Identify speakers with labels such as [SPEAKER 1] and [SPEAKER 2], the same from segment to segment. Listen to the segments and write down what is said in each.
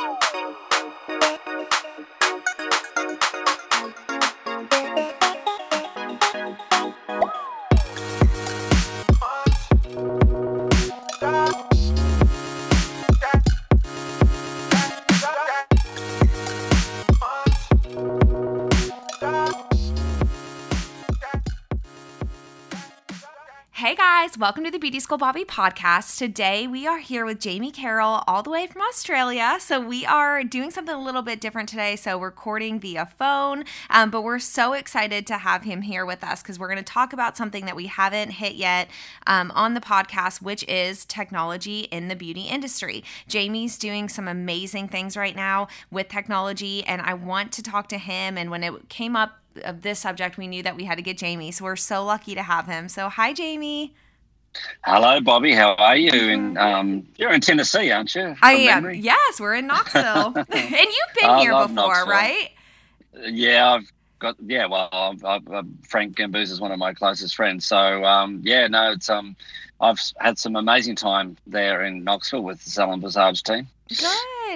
[SPEAKER 1] guys, welcome to the Beauty School Bobby podcast. Today we are here with Jamie Carroll, all the way from Australia. So we are doing something a little bit different today. So recording via phone, um, but we're so excited to have him here with us because we're going to talk about something that we haven't hit yet um, on the podcast, which is technology in the beauty industry. Jamie's doing some amazing things right now with technology, and I want to talk to him. And when it came up of this subject, we knew that we had to get Jamie. So we're so lucky to have him. So hi, Jamie.
[SPEAKER 2] Hello, Bobby. How are you? And um, you're in Tennessee, aren't you?
[SPEAKER 1] I am. Memory? Yes, we're in Knoxville, and you've been here before, Knoxville. right?
[SPEAKER 2] Yeah, I've got. Yeah, well, I've, I've, Frank Gambuzza is one of my closest friends. So um, yeah, no, it's um, I've had some amazing time there in Knoxville with the Salon Visage team.
[SPEAKER 1] Good.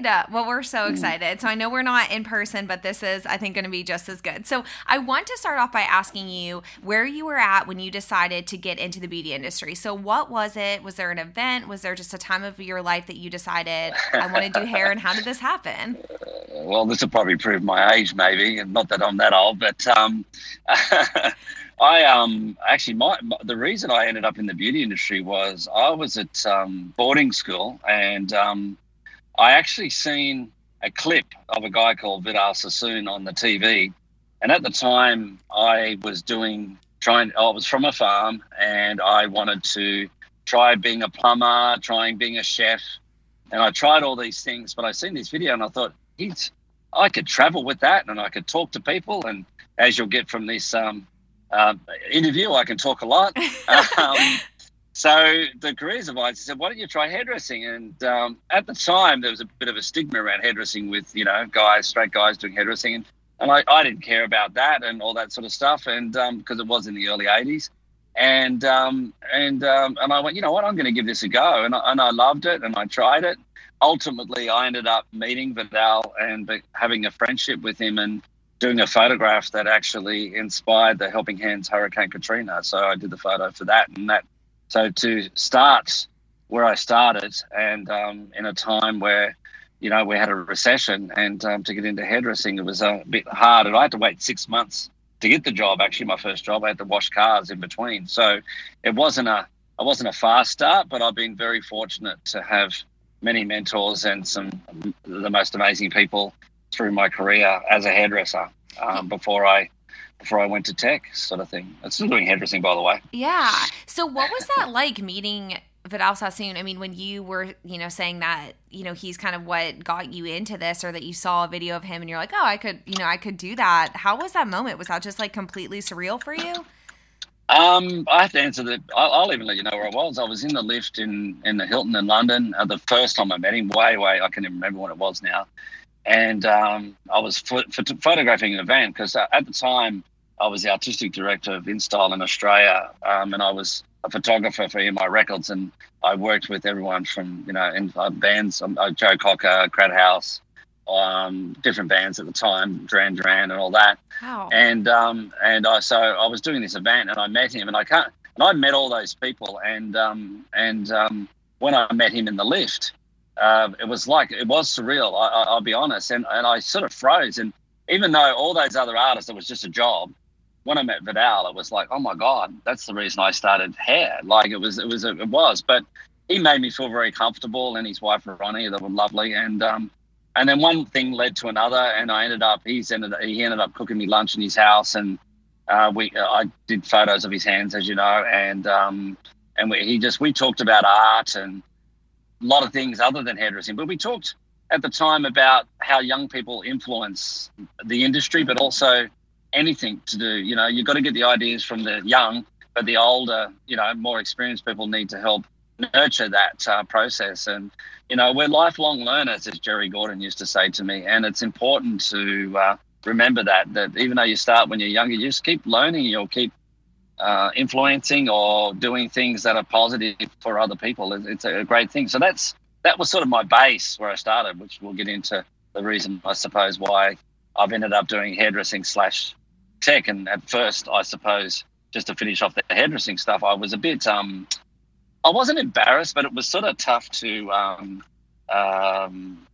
[SPEAKER 1] Well, we're so mm. excited. So I know we're not in person, but this is, I think, going to be just as good. So I want to start off by asking you where you were at when you decided to get into the beauty industry. So what was it? Was there an event? Was there just a time of your life that you decided I want to do hair? And how did this happen?
[SPEAKER 2] well, this will probably prove my age, maybe. And not that I'm that old, but um, I um actually my, the reason I ended up in the beauty industry was I was at um, boarding school and um, I actually seen a clip of a guy called Vidal Sassoon on the TV, and at the time I was doing trying. I was from a farm, and I wanted to try being a plumber, trying being a chef, and I tried all these things. But I seen this video, and I thought he's. I could travel with that, and I could talk to people, and as you'll get from this um, uh, interview, I can talk a lot. um, so the careers advisor said, "Why don't you try hairdressing?" And um, at the time, there was a bit of a stigma around hairdressing with you know guys, straight guys doing hairdressing, and, and I, I didn't care about that and all that sort of stuff, and because um, it was in the early '80s, and um, and um, and I went, you know what, I'm going to give this a go, and I, and I loved it, and I tried it. Ultimately, I ended up meeting Vidal and having a friendship with him, and doing a photograph that actually inspired the Helping Hands Hurricane Katrina. So I did the photo for that, and that so to start where I started, and um, in a time where you know we had a recession, and um, to get into hairdressing, it was a bit hard, and I had to wait six months to get the job. Actually, my first job, I had to wash cars in between, so it wasn't a I wasn't a fast start, but I've been very fortunate to have many mentors and some the most amazing people through my career as a hairdresser um, before I before I went to tech, sort of thing. I'm still doing hairdressing, by the way.
[SPEAKER 1] Yeah. So, what was that like meeting Vidal Sassoon? I mean, when you were, you know, saying that, you know, he's kind of what got you into this, or that you saw a video of him and you're like, oh, I could, you know, I could do that. How was that moment? Was that just like completely surreal for you?
[SPEAKER 2] Um, I have to answer that. I'll, I'll, even let you know where I was. I was in the lift in in the Hilton in London. Uh, the first time I met him, way, way, I can't even remember what it was now. And um, I was photographing an event because uh, at the time I was the artistic director of InStyle in Australia, um, and I was a photographer for EMI Records, and I worked with everyone from you know in uh, bands, um, uh, Joe Cocker, Crowded House, um, different bands at the time, Duran Duran, and all that. Wow. And um, and I so I was doing this event, and I met him, and I can't, and I met all those people, and um, and um, when I met him in the lift, uh, it was like it was surreal. I, will be honest, and and I sort of froze, and even though all those other artists, it was just a job when I met Vidal, it was like, oh my god, that's the reason I started hair. Like it was, it was, it was. But he made me feel very comfortable, and his wife Ronnie, they were lovely, and um, and then one thing led to another, and I ended up, he's ended, he ended up cooking me lunch in his house, and uh, we, I did photos of his hands, as you know, and um, and we, he just, we talked about art and a lot of things other than hairdressing, but we talked at the time about how young people influence the industry, but also anything to do. You know, you've got to get the ideas from the young, but the older, you know, more experienced people need to help nurture that uh, process. And, you know, we're lifelong learners, as Jerry Gordon used to say to me. And it's important to uh, remember that, that even though you start when you're younger, you just keep learning, you'll keep uh, influencing or doing things that are positive for other people. It's a great thing. So that's that was sort of my base where I started, which we'll get into the reason I suppose why I've ended up doing hairdressing slash tech. And at first, I suppose just to finish off the hairdressing stuff, I was a bit um, I wasn't embarrassed, but it was sort of tough to um, um,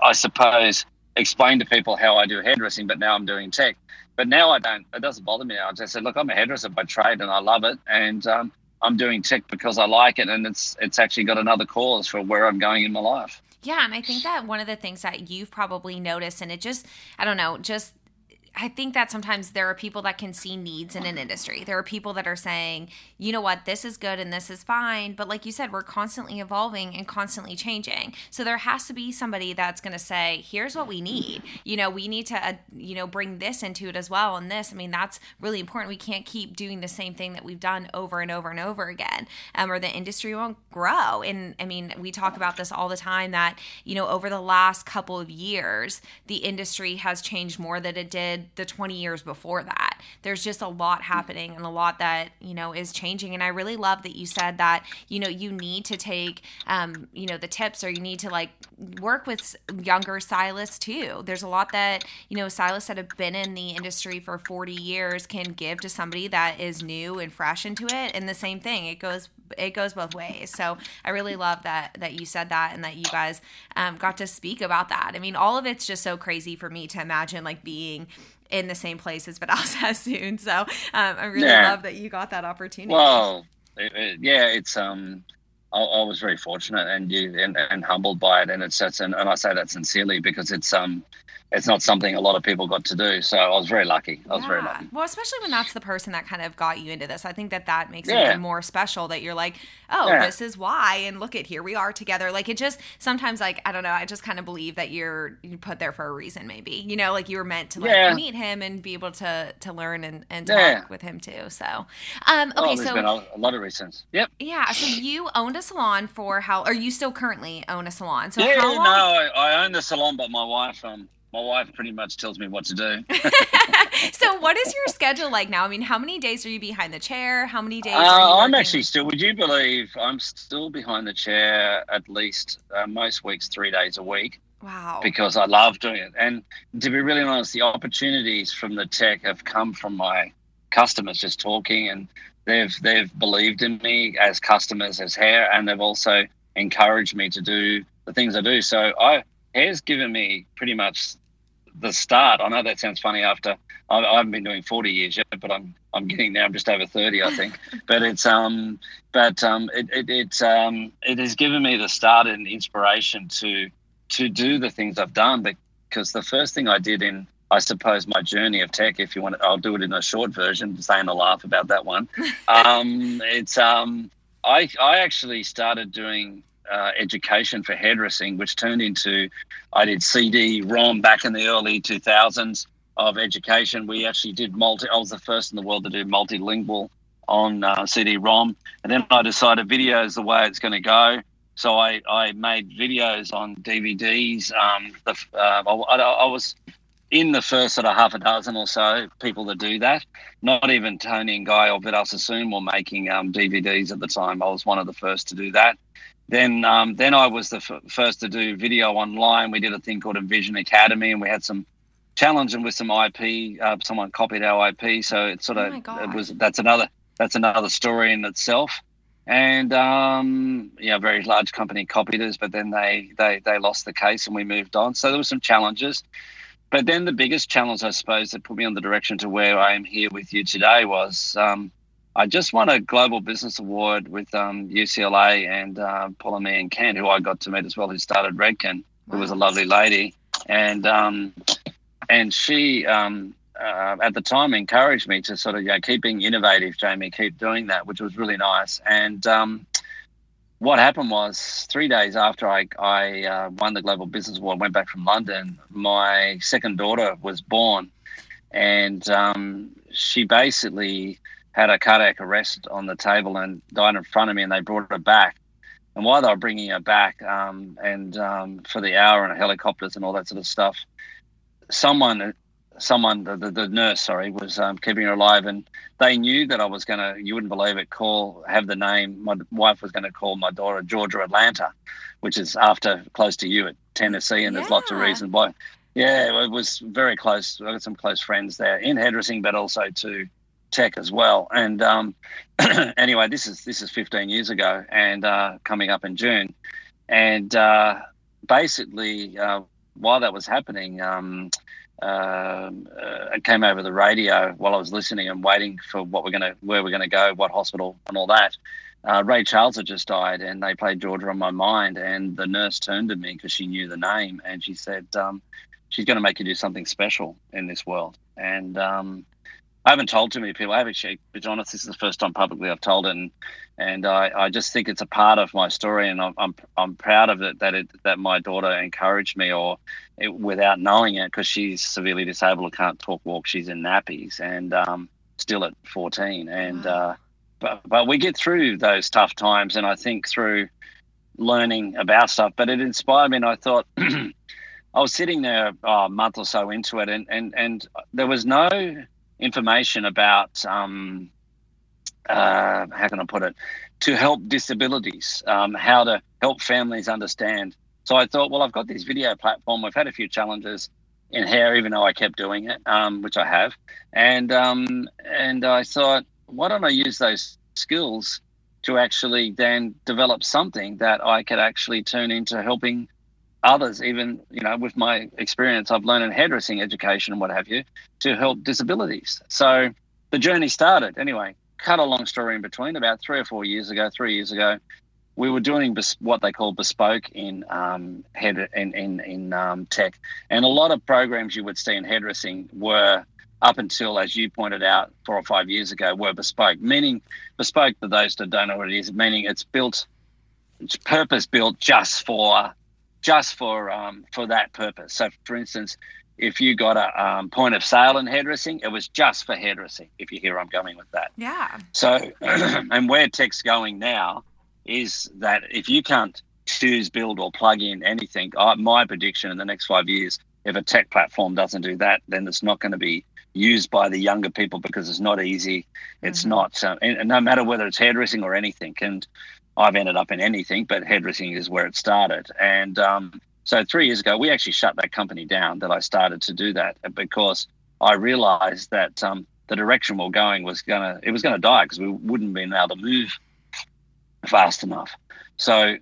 [SPEAKER 2] I suppose explain to people how I do hairdressing, but now I'm doing tech. But now I don't. It doesn't bother me. I just said, look, I'm a hairdresser by trade, and I love it, and um, I'm doing tech because I like it, and it's it's actually got another cause for where I'm going in my life.
[SPEAKER 1] Yeah, and I think that one of the things that you've probably noticed, and it just, I don't know, just I think that sometimes there are people that can see needs in an industry. There are people that are saying, you know what, this is good and this is fine. But like you said, we're constantly evolving and constantly changing. So there has to be somebody that's going to say, here's what we need. You know, we need to, uh, you know, bring this into it as well. And this, I mean, that's really important. We can't keep doing the same thing that we've done over and over and over again, um, or the industry won't grow. And I mean, we talk about this all the time that, you know, over the last couple of years, the industry has changed more than it did the 20 years before that. There's just a lot happening and a lot that, you know, is changing. And I really love that you said that, you know, you need to take, um, you know, the tips or you need to like work with younger stylists too. There's a lot that, you know, stylists that have been in the industry for 40 years can give to somebody that is new and fresh into it. And the same thing, it goes it goes both ways. So I really love that that you said that and that you guys um, got to speak about that. I mean, all of it's just so crazy for me to imagine like being in the same place as Vidal Sassoon. So um, I really yeah. love that you got that opportunity.
[SPEAKER 2] Well, it, it, yeah, it's um, I, I, was very fortunate and you and, and humbled by it, and it's, it's and, and I say that sincerely because it's um, it's not something a lot of people got to do. So I was very lucky. I was yeah. very lucky.
[SPEAKER 1] Well, especially when that's the person that kind of got you into this. I think that that makes yeah. it even more special that you're like, oh, yeah. this is why. And look at here we are together. Like it just sometimes like, I don't know. I just kind of believe that you're you put there for a reason, maybe, you know, like you were meant to like meet him and be able to, to learn and, and talk with him too. So, um, okay.
[SPEAKER 2] Well,
[SPEAKER 1] so
[SPEAKER 2] been a, a lot of reasons. Yep.
[SPEAKER 1] Yeah. So you owned a salon for how, or you still currently own a salon. So
[SPEAKER 2] yeah, no, I, I own the salon, but my wife, um, my wife pretty much tells me what to do.
[SPEAKER 1] so, what is your schedule like now? I mean, how many days are you behind the chair? How many days?
[SPEAKER 2] Uh, I'm actually still. Would you believe I'm still behind the chair at least uh, most weeks, three days a week.
[SPEAKER 1] Wow.
[SPEAKER 2] Because I love doing it, and to be really honest, the opportunities from the tech have come from my customers just talking, and they've they've believed in me as customers as hair, and they've also encouraged me to do the things I do. So I hair's given me pretty much the start. I know that sounds funny after I, I haven't been doing 40 years yet, but I'm I'm getting now. I'm just over 30, I think. but it's um, but um, it it it um, it has given me the start and inspiration to to do the things I've done. Because the first thing I did in I suppose my journey of tech, if you want, I'll do it in a short version, saying a laugh about that one. um, it's um, I I actually started doing uh, education for hairdressing, which turned into I did CD ROM back in the early 2000s of education. We actually did multi. I was the first in the world to do multilingual on uh, CD ROM, and then I decided video is the way it's going to go. So I, I made videos on DVDs. Um, the, uh, I, I was in the first sort of half a dozen or so people that do that. Not even Toni and Guy or Vidal Sassoon were making um, DVDs at the time. I was one of the first to do that. Then, um, then I was the f- first to do video online. We did a thing called Envision Academy, and we had some challenging with some IP. Uh, someone copied our IP, so it sort of oh it was that's another that's another story in itself. And um, yeah, a very large company copied us, but then they they they lost the case, and we moved on. So there were some challenges. But then the biggest challenge, I suppose, that put me on the direction to where I am here with you today was um, I just won a global business award with um, UCLA and uh, Paula and Kent, who I got to meet as well, who started Redken, who was a lovely lady, and um, and she um, uh, at the time encouraged me to sort of you know, keep being innovative, Jamie, keep doing that, which was really nice. And um, what happened was three days after I, I uh, won the global business award, went back from London, my second daughter was born, and um, she basically had a cardiac arrest on the table and died in front of me, and they brought her back. And while they were bringing her back, um, and um, for the hour and helicopters and all that sort of stuff, someone someone, the, the, the, nurse, sorry, was um, keeping her alive, and they knew that I was going to, you wouldn't believe it, call, have the name, my wife was going to call my daughter Georgia Atlanta, which is after close to you at Tennessee, and yeah. there's lots of reasons why. Yeah, it was very close. I got some close friends there in hairdressing, but also to tech as well. And um, anyway, this is this is 15 years ago, and uh, coming up in June, and uh, basically uh, while that was happening, um, um, uh, it came over the radio while I was listening and waiting for what we're gonna, where we're gonna go, what hospital, and all that. Uh, Ray Charles had just died, and they played Georgia on my mind. And the nurse turned to me because she knew the name, and she said, um, "She's going to make you do something special in this world." And um, I haven't told too many people. I haven't actually, to be honest, this is the first time publicly I've told it, and and I, I just think it's a part of my story, and I'm I'm, I'm proud of it that it that my daughter encouraged me, or it, without knowing it, because she's severely disabled and can't talk, walk. She's in nappies, and um, still at 14, and uh, but but we get through those tough times, and I think through learning about stuff, but it inspired me, and I thought. I was sitting there oh, a month or so into it, and, and, and there was no information about um, uh, how can I put it to help disabilities, um, how to help families understand. So I thought, well, I've got this video platform. We've had a few challenges in hair, even though I kept doing it, um, which I have, and um, and I thought, why don't I use those skills to actually then develop something that I could actually turn into helping others, even you know, with my experience, I've learned in hairdressing education and what have you, to help disabilities. So the journey started anyway. Cut a long story in between. About three or four years ago, three years ago, we were doing bes- what they call bespoke in um, head in in, in um, tech, and a lot of programs you would see in hairdressing were up until, as you pointed out, four or five years ago, were bespoke. Meaning, bespoke for those that don't know what it is, meaning it's built, it's purpose built just for just for um, for that purpose. So, for instance, if you got a um, point of sale in hairdressing, it was just for hairdressing. If you hear I'm going with that.
[SPEAKER 1] Yeah.
[SPEAKER 2] So, and where tech's going now is that if you can't choose, build, or plug in anything, uh, my prediction in the next five years, if a tech platform doesn't do that, then it's not going to be used by the younger people because it's not easy. It's mm-hmm. not, uh, and no matter whether it's hairdressing or anything. And I've ended up in anything, but hairdressing is where it started. And um, so three years ago, we actually shut that company down that I started to do that because I realized that um, the direction we are going was gonna it was gonna die because we wouldn't been able to move fast enough. So,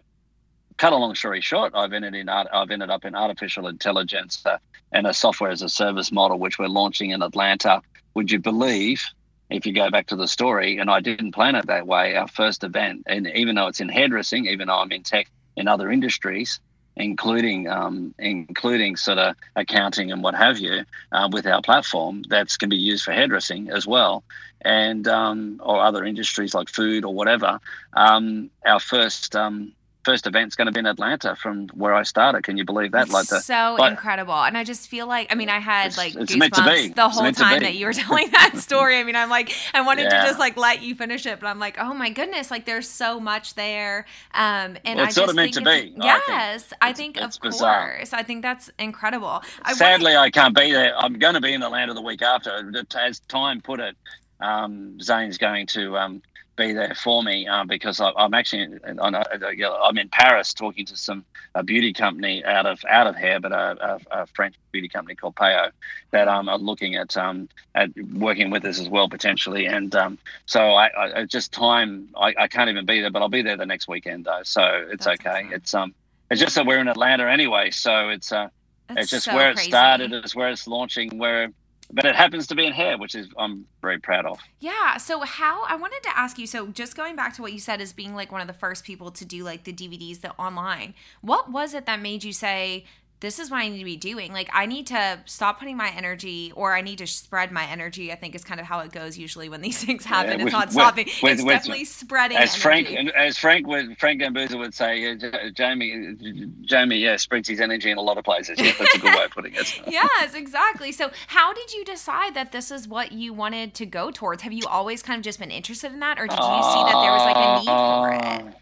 [SPEAKER 2] cut a long story short, I've ended in I've ended up in artificial intelligence uh, and a software as a service model, which we're launching in Atlanta. Would you believe if you go back to the story, and I didn't plan it that way, our first event, and even though it's in hairdressing, even though I'm in tech in other industries, including um, including sort of accounting and what have you, uh, with our platform, that's can be used for hairdressing as well, and um, or other industries like food or whatever. Um, our first um, first event's going to be in Atlanta from where I started. Can you believe that?
[SPEAKER 1] Like the, so incredible. And I just feel like I mean I had it's, like it's goosebumps the whole time that you were telling that story. I mean I'm like I wanted yeah. to just like let you finish it, but I'm like oh my goodness, like there's so much there. Um, and
[SPEAKER 2] well,
[SPEAKER 1] I
[SPEAKER 2] sort of meant to be.
[SPEAKER 1] Yes, I think, I think of bizarre. course. I think that's incredible.
[SPEAKER 2] I Sadly, wanna... I can't be there. I'm going to be in Atlanta the week after. As time put it, um, Zane's going to um, be there for me um, because I, am actually I'm in Paris talking to some a beauty company out of out of here, but a, a, a French beauty company called Payo that um, are looking at um, at working with us as well potentially. And um, so I, I just time I, I can't even be there, but I'll be there the next weekend though, so it's That's okay. Awesome. It's um it's just that we're in Atlanta anyway, so it's uh That's it's just so where it started, it's where it's launching, where but it happens to be in hair, which is I'm very proud of.
[SPEAKER 1] Yeah. So how I wanted to ask you. So just going back to what you said as being like one of the first people to do like the DVDs, the online. What was it that made you say? This is what I need to be doing. Like I need to stop putting my energy or I need to spread my energy. I think is kind of how it goes usually when these things happen. Yeah, it's not stopping. With, it's with, definitely spreading.
[SPEAKER 2] As energy. Frank as Frank would Frank Gambuzza would say, uh, Jamie Jamie, yeah, spreads his energy in a lot of places. Yeah, that's a good way of putting it.
[SPEAKER 1] yes, exactly. So how did you decide that this is what you wanted to go towards? Have you always kind of just been interested in that or did you uh, see that there was like a need for it?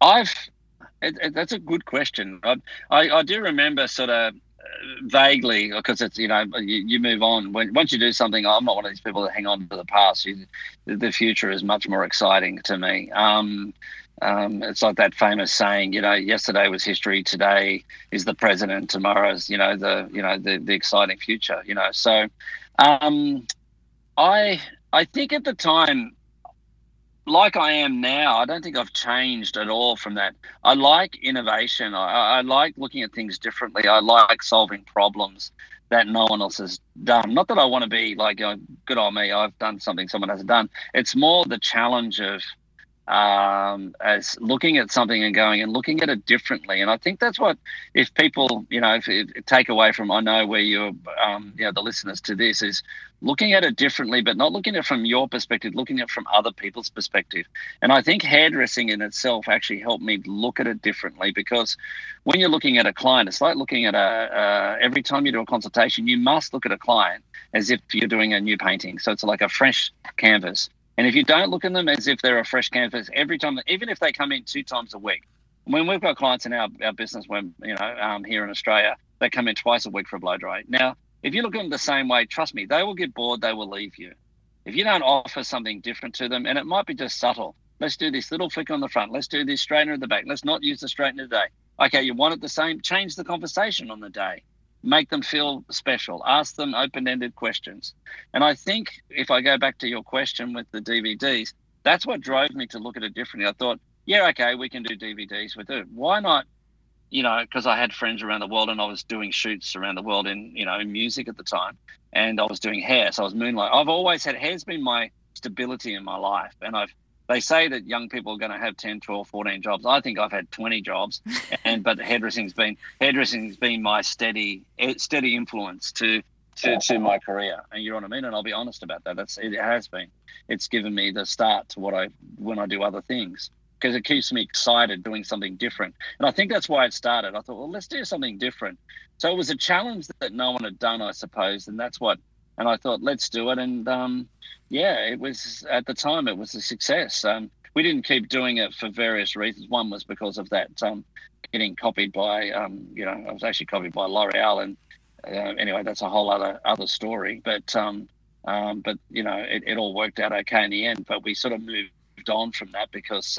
[SPEAKER 2] I've it, it, that's a good question. I, I, I do remember sort of vaguely because it's you know you, you, move on. When once you do something i'm not one of these people that hang on to the past. You, the future is much more exciting to me. Um, um, it's like that famous saying you know yesterday was history today is the president tomorrow's you know the you know the, the exciting future you know. So um, i i think at the time like I am now, I don't think I've changed at all from that. I like innovation. I, I, like looking at things differently. I like solving problems that no one else has done. Not that I want to be like, good on me, I've done something someone hasn't done. It's more the challenge of um, as looking at something and going and looking at it differently. And I think that's what, if people, you know, if, if take away from, I know where you're, um, you know, the listeners to this is looking at it differently, but not looking at it from your perspective, looking at it from other people's perspective. And I think hairdressing in itself actually helped me look at it differently because when you're looking at a client, it's like looking at a, uh, every time you do a consultation, you must look at a client as if you're doing a new painting. So it's like a fresh canvas. And if you don't look at them as if they're a fresh canvas every time, even if they come in two times a week, when we've got clients in our, our business, when you know um, here in Australia, they come in twice a week for a blow dry. Now, if you look at them the same way, trust me, they will get bored. They will leave you. If you don't offer something different to them, and it might be just subtle. Let's do this little flick on the front. Let's do this straightener at the back. Let's not use the straightener today. Okay, you want it the same. Change the conversation on the day make them feel special, ask them open ended questions. And I think if I go back to your question with the DVDs, that's what drove me to look at it differently. I thought, yeah, okay, we can do DVDs with it. Why not? You know, because I had friends around the world and I was doing shoots around the world in, you know, music at the time and I was doing hair. So I was moonlight. I've always had hair's been my stability in my life. And I've they say that young people are going to have 10 12 14 jobs. I think i've had 20 jobs and but hairdressing's been hairdressing's been my steady eh, steady influence to to, to my career. And you know what i mean? And i'll be honest about that. That's it has been. It's given me the start to what i when i do other things because it keeps me excited doing something different. And i think that's why it started. I thought well let's do something different. So it was a challenge that no one had done i suppose and that's what and i thought let's do it and um, yeah, it was at the time it was a success. Um, we didn't keep doing it for various reasons. One was because of that um, getting copied by, um, you know, I was actually copied by L'Oreal, and uh, anyway, that's a whole other other story. But um, um, but you know, it, it, all worked out okay in the end. But we sort of moved on from that because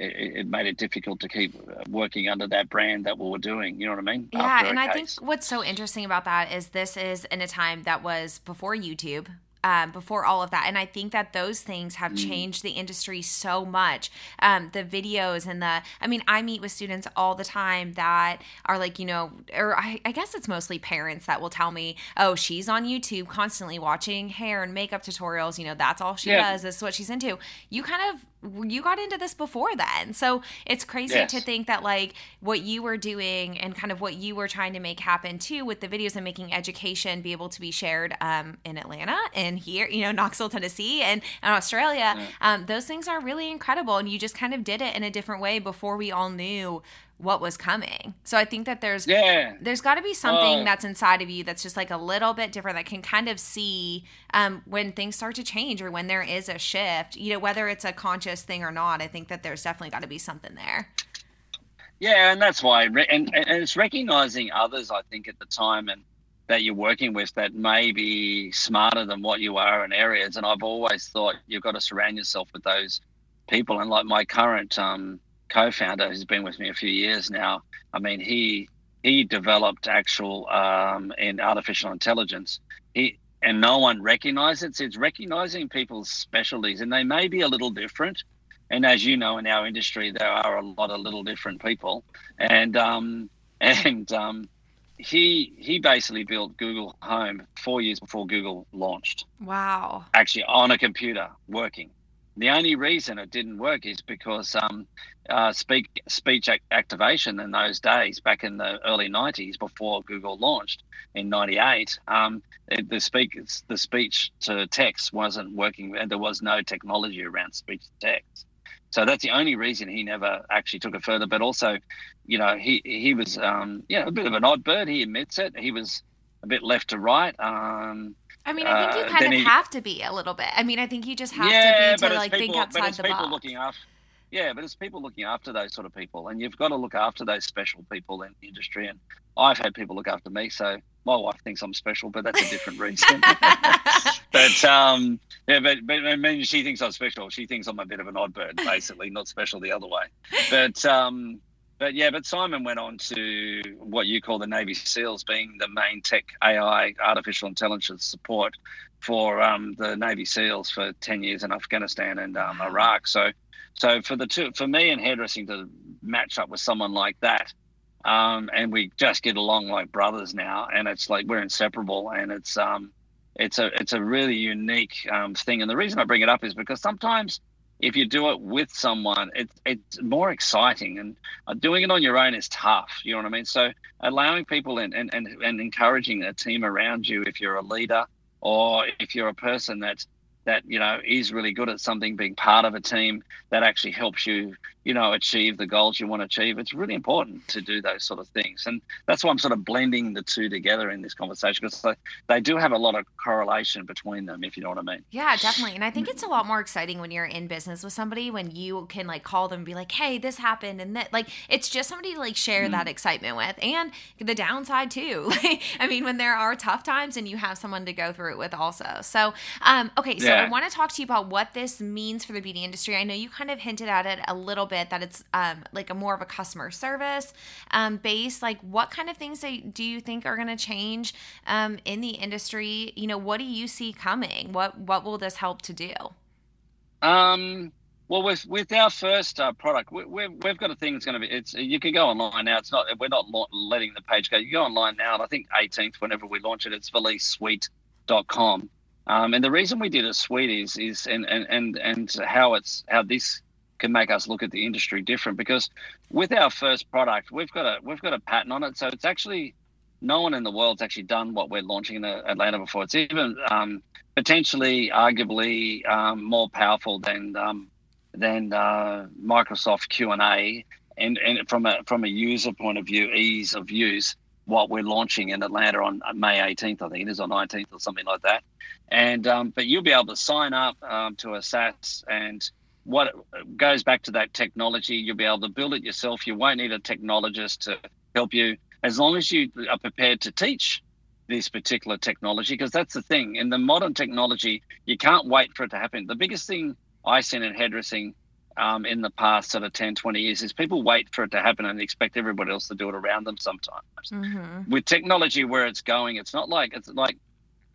[SPEAKER 2] it, it, made it difficult to keep working under that brand that we were doing. You know what I mean?
[SPEAKER 1] Yeah, and I think what's so interesting about that is this is in a time that was before YouTube, um, before all of that. And I think that those things have mm. changed the industry so much. Um, the videos and the, I mean, I meet with students all the time that are like, you know, or I, I guess it's mostly parents that will tell me, oh, she's on YouTube constantly watching hair and makeup tutorials. You know, that's all she yeah. does. This is what she's into. You kind of you got into this before then. So it's crazy yes. to think that like what you were doing and kind of what you were trying to make happen too with the videos and making education be able to be shared um, in Atlanta and here, you know, Knoxville, Tennessee and, and Australia. Yeah. Um, those things are really incredible. And you just kind of did it in a different way before we all knew what was coming. So I think that there's yeah. there's got to be something uh, that's inside of you that's just like a little bit different that can kind of see um, when things start to change or when there is a shift. You know, whether it's a conscious thing or not. I think that there's definitely got to be something there.
[SPEAKER 2] Yeah, and that's why, and, and it's recognizing others. I think at the time and that you're working with that may be smarter than what you are in areas. And I've always thought you've got to surround yourself with those people. And like my current um, co-founder who's been with me a few years now. I mean, he he developed actual um, in artificial intelligence. He and no one recognizes it. So it's recognizing people's specialties, and they may be a little different. And as you know, in our industry, there are a lot of little different people. And um, and um, he he basically built Google Home four years before Google launched.
[SPEAKER 1] Wow!
[SPEAKER 2] Actually, on a computer, working. The only reason it didn't work is because um, uh, speak, speech activation in those days, back in the early 90s, before Google launched in 98, um, it, the, speak, the speech to text wasn't working, and there was no technology around speech to text. So that's the only reason he never actually took it further. But also, you know, he he was um, you know a bit of an odd bird. He admits it. He was a bit left to right. Um,
[SPEAKER 1] I mean, I think you kind uh, of he, have to be a little bit. I mean, I think you just have yeah, to be to like people, think outside the
[SPEAKER 2] people
[SPEAKER 1] box.
[SPEAKER 2] Looking after, yeah, but it's people looking after those sort of people, and you've got to look after those special people in the industry. And I've had people look after me, so my wife thinks I'm special, but that's a different reason. but um, yeah, but, but I mean, she thinks I'm special. She thinks I'm a bit of an odd bird, basically, not special the other way. But um, but yeah, but Simon went on to what you call the Navy SEALs, being the main tech AI artificial intelligence support for um, the Navy SEALs for ten years in Afghanistan and um, Iraq. So so for the two, for me and hairdressing to match up with someone like that, um, and we just get along like brothers now, and it's like we're inseparable, and it's um, it's a it's a really unique um, thing. And the reason I bring it up is because sometimes if you do it with someone, it's it's more exciting, and uh, doing it on your own is tough. You know what I mean? So allowing people and and and, and encouraging a team around you, if you're a leader or if you're a person that's that you know is really good at something being part of a team that actually helps you you know achieve the goals you want to achieve it's really important to do those sort of things and that's why i'm sort of blending the two together in this conversation because they, they do have a lot of correlation between them if you know what i mean
[SPEAKER 1] yeah definitely and i think it's a lot more exciting when you're in business with somebody when you can like call them and be like hey this happened and that like it's just somebody to like share mm. that excitement with and the downside too i mean when there are tough times and you have someone to go through it with also so um okay so yeah. I want to talk to you about what this means for the beauty industry i know you kind of hinted at it a little bit that it's um, like a more of a customer service um, base like what kind of things do you think are going to change um, in the industry you know what do you see coming what what will this help to do
[SPEAKER 2] um well, with with our first uh, product, we, we've we've got a thing that's going to be. It's you can go online now. It's not we're not letting the page go. You go online now, and I think 18th, whenever we launch it, it's ValiseSuite.com. Um, and the reason we did a suite is is and and and and how it's how this can make us look at the industry different because with our first product we've got a we've got a patent on it. So it's actually no one in the world's actually done what we're launching in Atlanta before. It's even um, potentially arguably um, more powerful than um, than uh, Microsoft Q&A and and from a from a user point of view ease of use what we're launching in Atlanta on May 18th I think it is on 19th or something like that and um, but you'll be able to sign up um, to a SaaS and what goes back to that technology. You'll be able to build it yourself. You won't need a technologist to help you as long as you are prepared to teach this particular technology because that's the thing in the modern technology you can't wait for it to happen the biggest thing i've seen in hairdressing um, in the past sort of 10 20 years is people wait for it to happen and expect everybody else to do it around them sometimes mm-hmm. with technology where it's going it's not like it's like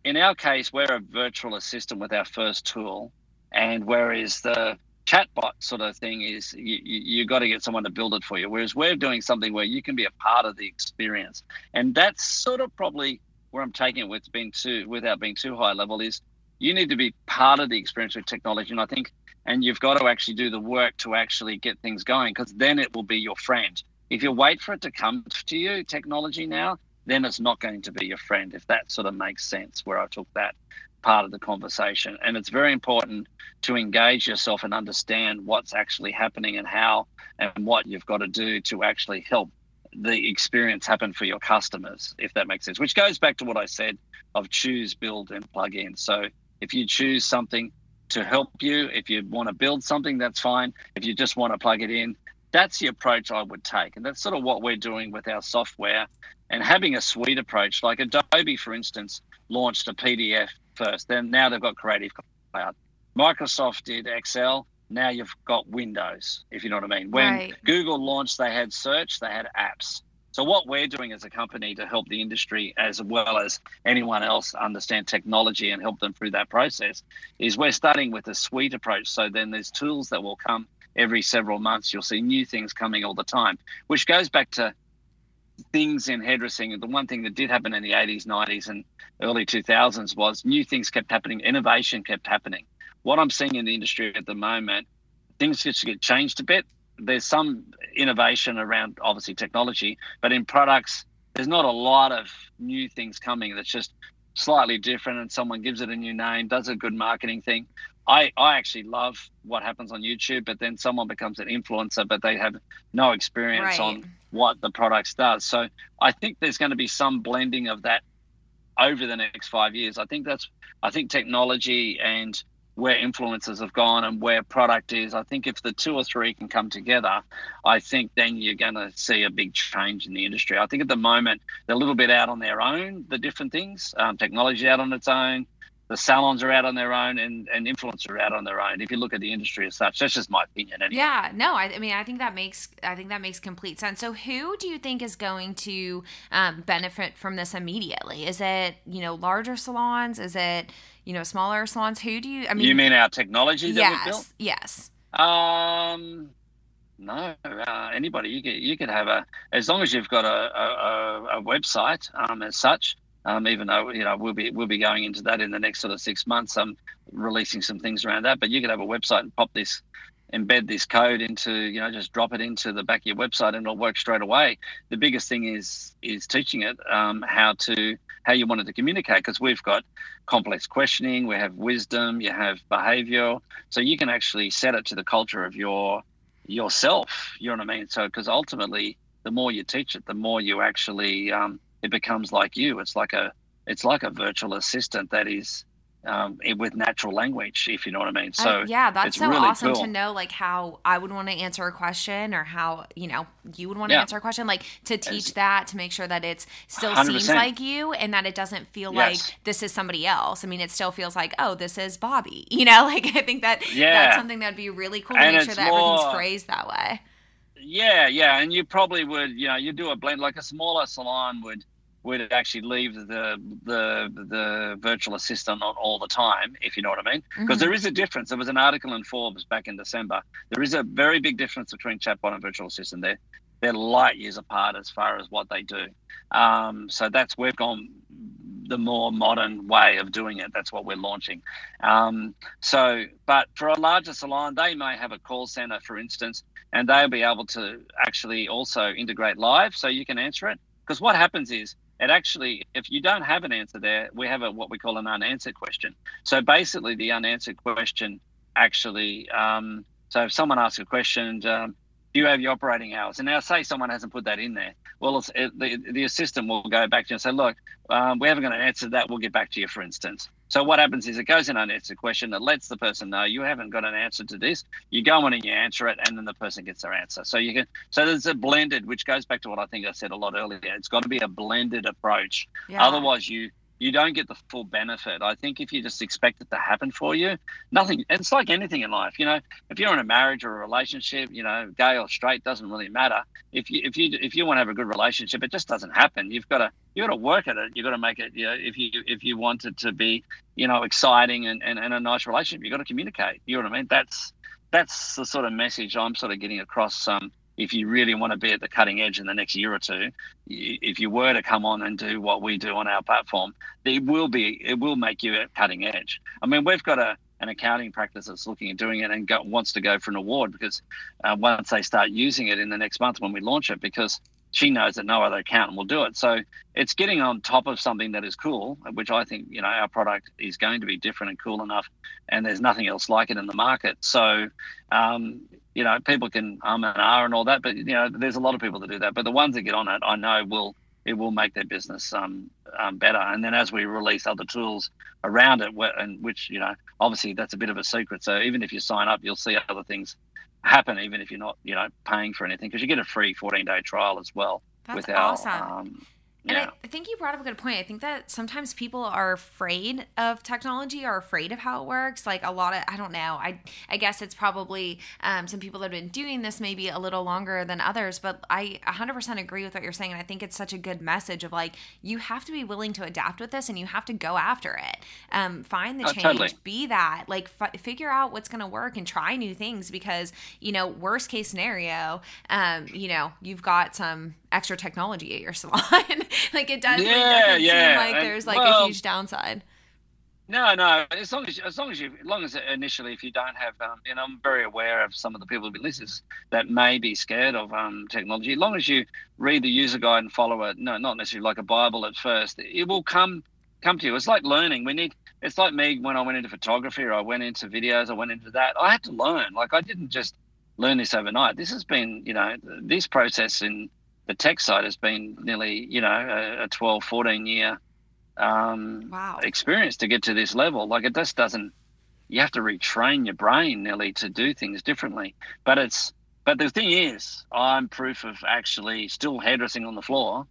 [SPEAKER 2] in our case we're a virtual assistant with our first tool and whereas the chatbot sort of thing is you, you, you got to get someone to build it for you. Whereas we're doing something where you can be a part of the experience, and that's sort of probably where I'm taking it with being too without being too high level is you need to be part of the experience with technology, and I think and you've got to actually do the work to actually get things going because then it will be your friend. If you wait for it to come to you, technology now, then it's not going to be your friend. If that sort of makes sense, where I took that part of the conversation. And it's very important to engage yourself and understand what's actually happening and how and what you've got to do to actually help the experience happen for your customers, if that makes sense. Which goes back to what I said of choose, build, and plug in. So if you choose something to help you, if you want to build something, that's fine. If you just want to plug it in, that's the approach I would take. And that's sort of what we're doing with our software and having a suite approach. Like Adobe, for instance, launched a PDF first. Then now they've got Creative Cloud. Microsoft did Excel. Now you've got Windows, if you know what I mean. When right. Google launched, they had search, they had apps. So what we're doing as a company to help the industry as well as anyone else understand technology and help them through that process is we're starting with a suite approach. So then there's tools that will come every several months. You'll see new things coming all the time, which goes back to things in hairdressing, the one thing that did happen in the 80s, 90s, and early 2000s was new things kept happening, innovation kept happening. What I'm seeing in the industry at the moment, things just get changed a bit. There's some innovation around obviously technology, but in products, there's not a lot of new things coming that's just slightly different and someone gives it a new name, does a good marketing thing. I, I actually love what happens on YouTube, but then someone becomes an influencer, but they have no experience right. on what the products does. So I think there's going to be some blending of that over the next five years. I think that's I think technology and where influencers have gone and where product is. I think if the two or three can come together, I think then you're going to see a big change in the industry. I think at the moment they're a little bit out on their own, the different things, um, technology out on its own, the salons are out on their own and, and influencers are out on their own. If you look at the industry as such, that's just my opinion. Anyway.
[SPEAKER 1] Yeah, no, I, I, mean, I think that makes I think that makes complete sense. So, who do you think is going to um, benefit from this immediately? Is it you know larger salons? Is it you know smaller salons? Who do you? I mean,
[SPEAKER 2] you mean our technology that
[SPEAKER 1] yes,
[SPEAKER 2] we built?
[SPEAKER 1] Yes.
[SPEAKER 2] Um. No, uh, anybody you could you could have a as long as you've got a a, a website um, as such um, even though you know we'll be we'll be going into that in the next sort of six months. I'm releasing some things around that, but you could have a website and pop this, embed this code into you know just drop it into the back of your website and it'll work straight away. The biggest thing is is teaching it um, how to how you want it to communicate because we've got complex questioning, we have wisdom, you have behavior, so you can actually set it to the culture of your yourself. You know what I mean? So because ultimately, the more you teach it, the more you actually um, it becomes like you. It's like a it's like a virtual assistant that is um, with natural language, if you know what I mean. So
[SPEAKER 1] uh, yeah, that's so
[SPEAKER 2] really
[SPEAKER 1] awesome
[SPEAKER 2] cool.
[SPEAKER 1] to know, like how I would want to answer a question, or how you know you would want to
[SPEAKER 2] Yeah.
[SPEAKER 1] answer a question, like to teach that to make sure that it's still
[SPEAKER 2] 100%.
[SPEAKER 1] seems like you, and that it doesn't feel like this is somebody else. I mean, it still feels like oh, this is Bobby. You know, like I think that
[SPEAKER 2] yeah.
[SPEAKER 1] that's something that'd be really cool to
[SPEAKER 2] And
[SPEAKER 1] make sure
[SPEAKER 2] it's
[SPEAKER 1] that everything's phrased that way.
[SPEAKER 2] Yeah, yeah, and you probably would, you know, you do a blend like a smaller salon would would actually leave the the the virtual assistant on all the time, if you know what I mean. Because
[SPEAKER 1] Mhm.
[SPEAKER 2] there is a difference. There was an article in Forbes back in December. There is a very big difference between chatbot and virtual assistant. They're they're light years apart as far as what they do. Um, so that's we've gone the more modern way of doing it. That's what we're launching. Um, so, but for a larger salon, they may have a call center, for instance, and they'll be able to actually also integrate live so you can answer it. Because what happens is it actually, if you don't have an answer there, we have a what we call an unanswered question. So basically, the unanswered question actually, um, so if someone asks a question, um, do you have your operating hours? And now, say someone hasn't put that in there. Well, it, the, the assistant will go back to you and say, look, um, we haven't got an answer to that. We'll get back to you, for instance. So what happens is it goes in unanswered question. It lets the person know you haven't got an answer to this. You go in and you answer it, and then the person gets their answer. So you can. So there's a blended, which goes back to what I think I said a lot earlier. It's got to be a blended approach.
[SPEAKER 1] Yeah.
[SPEAKER 2] Otherwise, you you don't get the full benefit. I think if you just expect it to happen for you, nothing. It's like anything in life, you know. If you're in a marriage or a relationship, you know, gay or straight doesn't really matter. If you if you if you want to have a good relationship, it just doesn't happen. You've got to you've got to work at it. You've got to make it. You know, if you if you want it to be, you know, exciting and, and, and a nice relationship, you've got to communicate. You know what I mean? That's that's the sort of message I'm sort of getting across. Um, if you really want to be at the cutting edge in the next year or two, if you were to come on and do what we do on our platform, it will be it will make you at cutting edge. I mean, we've got a an accounting practice that's looking at doing it and go, wants to go for an award because uh, once they start using it in the next month when we launch it, because she knows that no other accountant will do it. So it's getting on top of something that is cool, which I think you know our product is going to be different and cool enough, and there's nothing else like it in the market. So um, you know people can um and ah and all that, but you know there's a lot of people that do that. But the ones that get on it, I know will it will make their business um, um, better. And then as we release other tools around it, and which you know obviously that's a bit of a secret. So even if you sign up, you'll see other things happen, even if you're not you know paying for anything, because you get a free 14 day trial as well
[SPEAKER 1] That's
[SPEAKER 2] with our
[SPEAKER 1] awesome.
[SPEAKER 2] um,
[SPEAKER 1] And
[SPEAKER 2] yeah.
[SPEAKER 1] I, I think you brought up a good point. I think that sometimes people are afraid of technology or afraid of how it works. Like a lot of, I don't know. I I guess it's probably um, some people that have been doing this maybe a little longer than others. But I 100% agree with what you're saying. And I think it's such a good message of like you have to be willing to adapt with this and you have to go after it. Um, find the
[SPEAKER 2] Oh,
[SPEAKER 1] change.
[SPEAKER 2] totally.
[SPEAKER 1] Be that. Like fi- figure out what's going to work and try new things because you know worst case scenario, um, you know you've got some extra technology at your salon. like it does. it
[SPEAKER 2] Yeah,
[SPEAKER 1] doesn't
[SPEAKER 2] yeah.
[SPEAKER 1] seem like
[SPEAKER 2] And,
[SPEAKER 1] there's like
[SPEAKER 2] well,
[SPEAKER 1] a huge downside.
[SPEAKER 2] No, no. As long as as long as you as long as initially, if you don't have, um, and I'm very aware of some of the people who be listeners that may be scared of um, technology. As long as you read the user guide and follow it, no, not necessarily like a Bible at first, it will come come to you. It's like learning. We need. It's like me when I went into photography or I went into videos. I went into that. I had to learn. Like I didn't just learn this overnight. This has been, you know, this process in the tech side has been nearly, you know, a, a 12, 14 year um,
[SPEAKER 1] Wow.
[SPEAKER 2] experience to get to this level. Like it just doesn't you have to retrain your brain nearly to do things differently. But it's but the thing is, I'm proof of actually still hairdressing on the floor,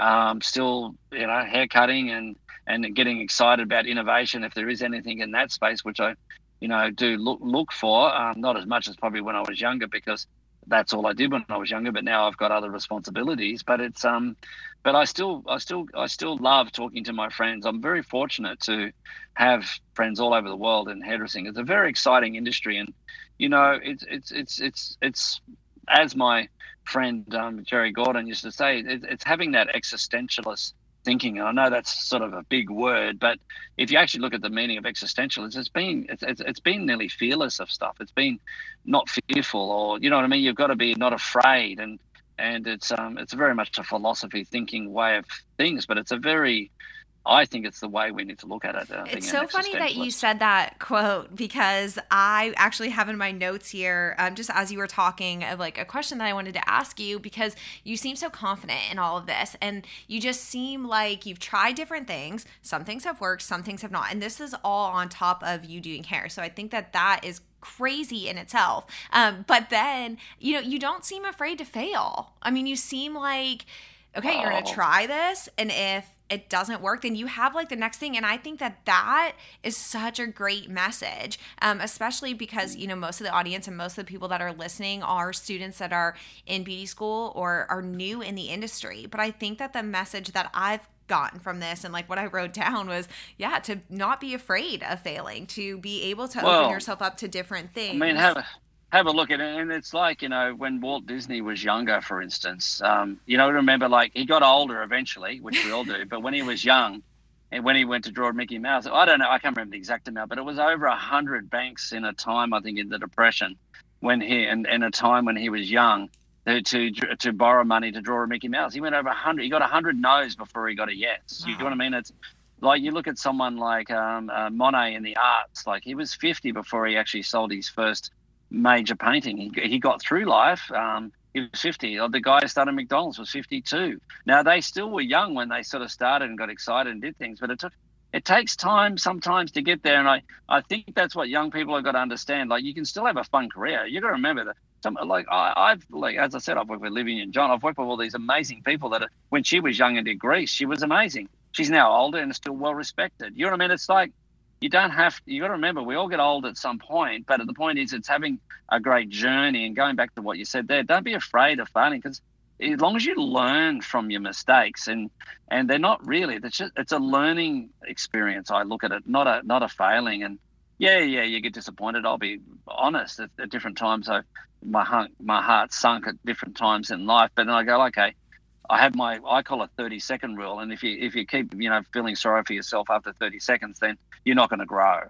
[SPEAKER 2] um, still you know hair cutting and and getting excited about innovation if there is anything in that space, which I you know do look look for. Um, not as much as probably when I was younger because that's all I did when I was younger. But now I've got other responsibilities. But it's um, but I still I still I still love talking to my friends. I'm very fortunate to have friends all over the world in hairdressing. It's a very exciting industry, and you know it's it's it's it's it's as my friend um, Jerry Gordon used to say, it, it's having that existentialist thinking. And I know that's sort of a big word, but if you actually look at the meaning of existentialism, it's been it's, it's, it's been nearly fearless of stuff. It's been not fearful, or you know what I mean. You've got to be not afraid, and and it's um it's very much a philosophy thinking way of things, but it's a very I think it's the way we need to look at it. Uh,
[SPEAKER 1] it's so funny that you said that quote because I actually have in my notes here, um, just as you were talking, of like a question that I wanted to ask you because you seem so confident in all of this, and you just seem like you've tried different things. Some things have worked, some things have not, and this is all on top of you doing hair. So I think that that is crazy in itself. Um, but then you know you don't seem afraid to fail. I mean, you seem like okay, you're gonna try this, and if it doesn't work, then you have like the next thing. And I think that that is such a great message, um, especially because, you know, most of the audience and most of the people that are listening are students that are in beauty school or are new in the industry. But I think that the message that I've gotten from this and like what I wrote down was yeah to not be afraid of failing to be able to well, open yourself up to different things
[SPEAKER 2] I mean have have a look at it. And it's like, you know, when Walt Disney was younger, for instance, um, you know, remember like he got older eventually, which we all do, but when he was young, and when he went to draw Mickey Mouse, I don't know, I can't remember the exact amount, but it was over a hundred banks in a time, I think, in the Depression, when he and in a time when he was young, to, to to borrow money to draw a Mickey Mouse. He went over a hundred. He got a hundred no's before he got a yes. Wow. You know what I mean? It's like you look at someone like um, uh, Monet in the arts. Like he was fifty before he actually sold his first major painting. He, he got through life. Um, he was 50. The guy who started McDonald's was 52. Now, they still were young when they sort of started and got excited and did things, but it took it takes time sometimes to get there. And I, I think that's what young people have got to understand. Like, you can still have a fun career. You've got to remember that. Some, like I, I've like as I said, I've worked with Livia and John. I've worked with all these amazing people that are, when she was young and did Grease, she was amazing. She's now older and still well respected. You know what I mean? It's like you don't have you got to remember we all get old at some point but the point is it's having a great journey and going back to what you said there don't be afraid of failing because as long as you learn from your mistakes and and they're not really it's just it's a learning experience i look at it not a not a failing and yeah yeah you get disappointed i'll be honest at, at different times i my heart my heart sunk at different times in life but then i go okay I have my I call it 30 second rule, and if you if you keep you know feeling sorry for yourself after 30 seconds, then you're not going to grow.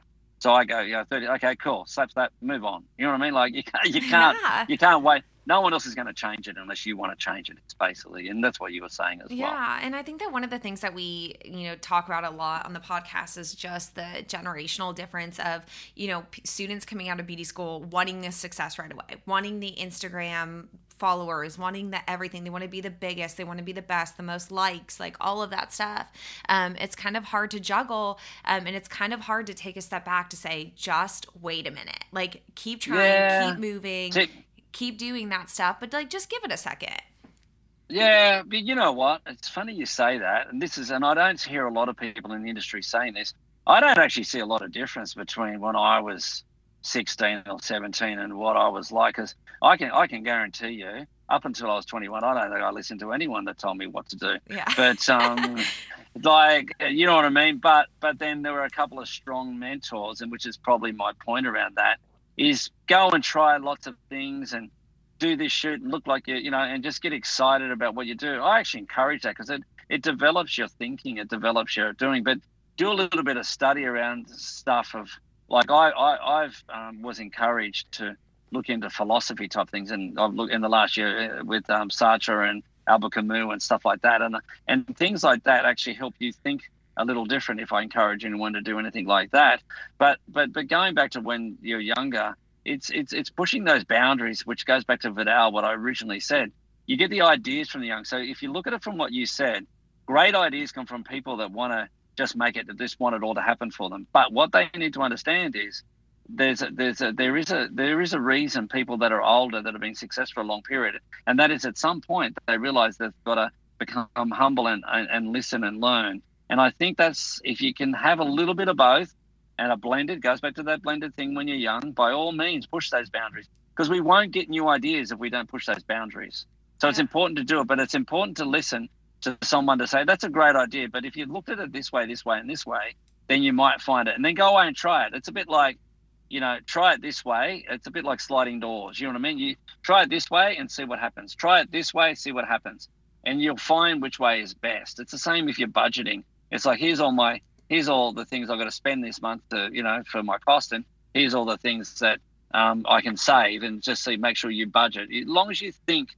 [SPEAKER 2] So I go, yeah, 30. Okay, cool. Slaps that. Move on. You know what I mean? Like you can't you can't yeah. you can't wait. No one else is going to change it unless you want to change it. It's basically, and that's what you were saying as
[SPEAKER 1] yeah,
[SPEAKER 2] well.
[SPEAKER 1] Yeah, and I think that one of the things that we you know talk about a lot on the podcast is just the generational difference of you know p- students coming out of beauty school wanting this success right away, wanting the Instagram followers, wanting that everything. They want to be the biggest, they want to be the best, the most likes, like all of that stuff. Um, it's kind of hard to juggle, um, and it's kind of hard to take a step back to say, just wait a minute, like keep trying, yeah. keep moving, keep doing that stuff, but like just give it a second.
[SPEAKER 2] Yeah, but you know what? It's funny you say that, and this is, and I don't hear a lot of people in the industry saying this. I don't actually see a lot of difference between when I was 16 or 17 and what I was like. Because I can I can guarantee you, up until I was 21, I don't think I listened to anyone that told me what to do.
[SPEAKER 1] Yeah.
[SPEAKER 2] But um, like you know what I mean. But but then there were a couple of strong mentors, and which is probably my point around that is go and try lots of things and do this shoot and look like you you know and just get excited about what you do. I actually encourage that because it it develops your thinking, it develops your doing, but do a little bit of study around stuff of like I, I I've um, was encouraged to look into philosophy type things, and I've looked in the last year uh, with um, Sartre and Albert Camus and stuff like that, and and things like that actually help you think a little different. If I encourage anyone to do anything like that, but but but going back to when you're younger, it's it's it's pushing those boundaries, which goes back to Vidal, what I originally said. You get the ideas from the young. So if you look at it from what you said, great ideas come from people that want to just make it, just want it all to happen for them. But what they need to understand is there's a, there's a, there is a there is a reason people that are older that have been successful for a long period, and that is at some point they realize they've got to become humble and, and, and listen and learn. And I think that's if you can have a little bit of both and a blended goes back to that blended thing when you're young. By all means, push those boundaries because we won't get new ideas if we don't push those boundaries. So yeah. it's important to do it, but it's important to listen to someone to say that's a great idea, but if you looked at it this way, this way, and this way, then you might find it, and then go away and try it. It's a bit like you know, try it this way. It's a bit like sliding doors. You know what I mean? You try it this way and see what happens. Try it this way, see what happens. And you'll find which way is best. It's the same if you're budgeting. It's like here's all my here's all the things I've got to spend this month to, you know, for my cost and here's all the things that um, I can save and just see make sure you budget. As long as you think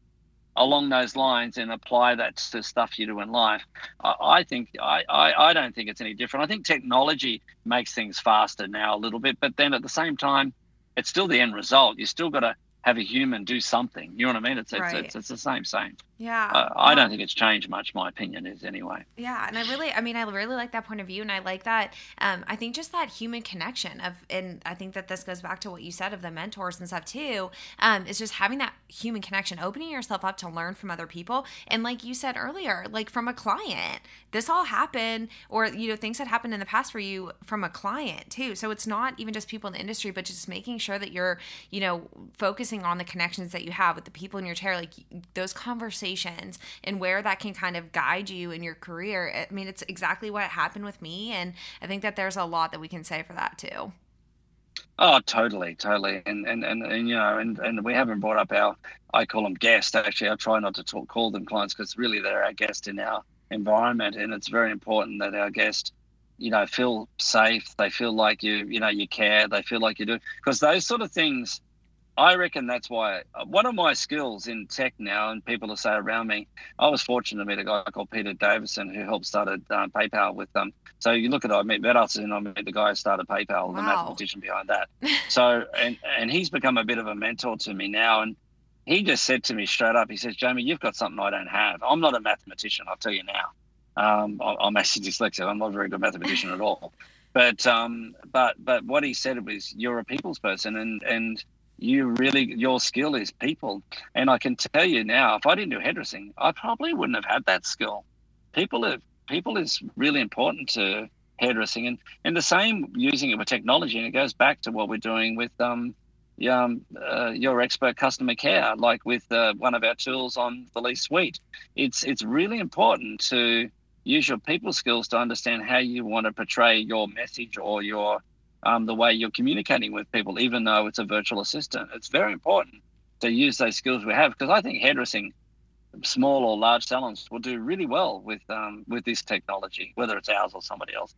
[SPEAKER 2] along those lines and apply that to stuff you do in life. I, I think I, I, I, don't think it's any different. I think technology makes things faster now a little bit, but then at the same time, it's still the end result. You still got to have a human do something. You know what I mean? It's it's, right. it's, it's, the same same.
[SPEAKER 1] Yeah.
[SPEAKER 2] Uh, I don't think it's changed much. My opinion is anyway.
[SPEAKER 1] Yeah, and I really, I mean, I really like that point of view, and I like that. Um, I think just that human connection of, and I think that this goes back to what you said of the mentors and stuff too. Um, is just having that human connection, opening yourself up to learn from other people, and like you said earlier, like from a client, this all happened, or you know, things that happened in the past for you from a client too. So it's not even just people in the industry, but just making sure that you're, you know, focusing on the connections that you have with the people in your chair, like those conversations conversations and where that can kind of guide you in your career. I mean, it's exactly what happened with me. And I think that there's a lot that we can say for that too.
[SPEAKER 2] Oh, totally, totally, and and and, and you know, and, and we haven't brought up our, I call them guests. Actually, I try not to talk, call them clients because really they're our guest in our environment, and it's very important that our guest, you know, feel safe. They feel like you, you know, you care. They feel like you do because those sort of things I reckon that's why uh, one of my skills in tech now, and people will say around me, I was fortunate to meet a guy called Peter Davison who helped started uh, PayPal with them. Um, so you look at I met Vedas and I met the guy who started PayPal, wow. the mathematician behind that. so and and he's become a bit of a mentor to me now, and he just said to me straight up, he says, Jamie, you've got something I don't have. I'm not a mathematician, I'll tell you now. Um, I'm actually dyslexic. I'm not a very good mathematician at all. But um, but but what he said was, you're a people's person, and and you really your skill is people. And i can tell you now if i didn't do hairdressing i probably wouldn't have had that skill. People have people is really important to hairdressing. And and the same using it with technology and it goes back to what we're doing with um um, uh, your expert customer care, like with uh, one of our tools on the Lease Suite. It's it's really important to use your people skills to understand how you want to portray your message or your um, the way you're communicating with people, even though it's a virtual assistant. It's very important to use those skills we have because I think hairdressing, small or large salons, will do really well with um, with this technology, whether it's ours or somebody else's.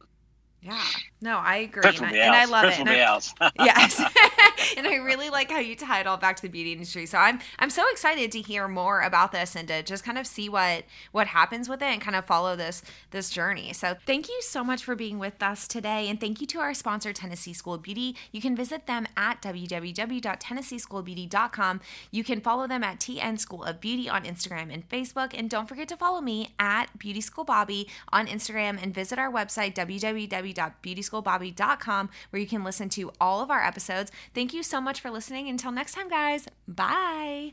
[SPEAKER 1] Yeah, no, I agree, and I, and I, love it. And I, yes, and I really like how you tie it all back to the beauty industry. So I'm I'm so excited to hear more about this and to just kind of see what what happens with it and kind of follow this this journey. So thank you so much for being with us today, and thank you to our sponsor Tennessee School of Beauty. You can visit them at www.tennesseeschoolofbeauty.com. You can follow them at TN School of Beauty on Instagram and Facebook, and don't forget to follow me at Beauty School Bobby on Instagram and visit our website www www.beautyschoolbobbi.com where you can listen to all of our episodes. Thank you so much for listening. Until next time, guys, bye.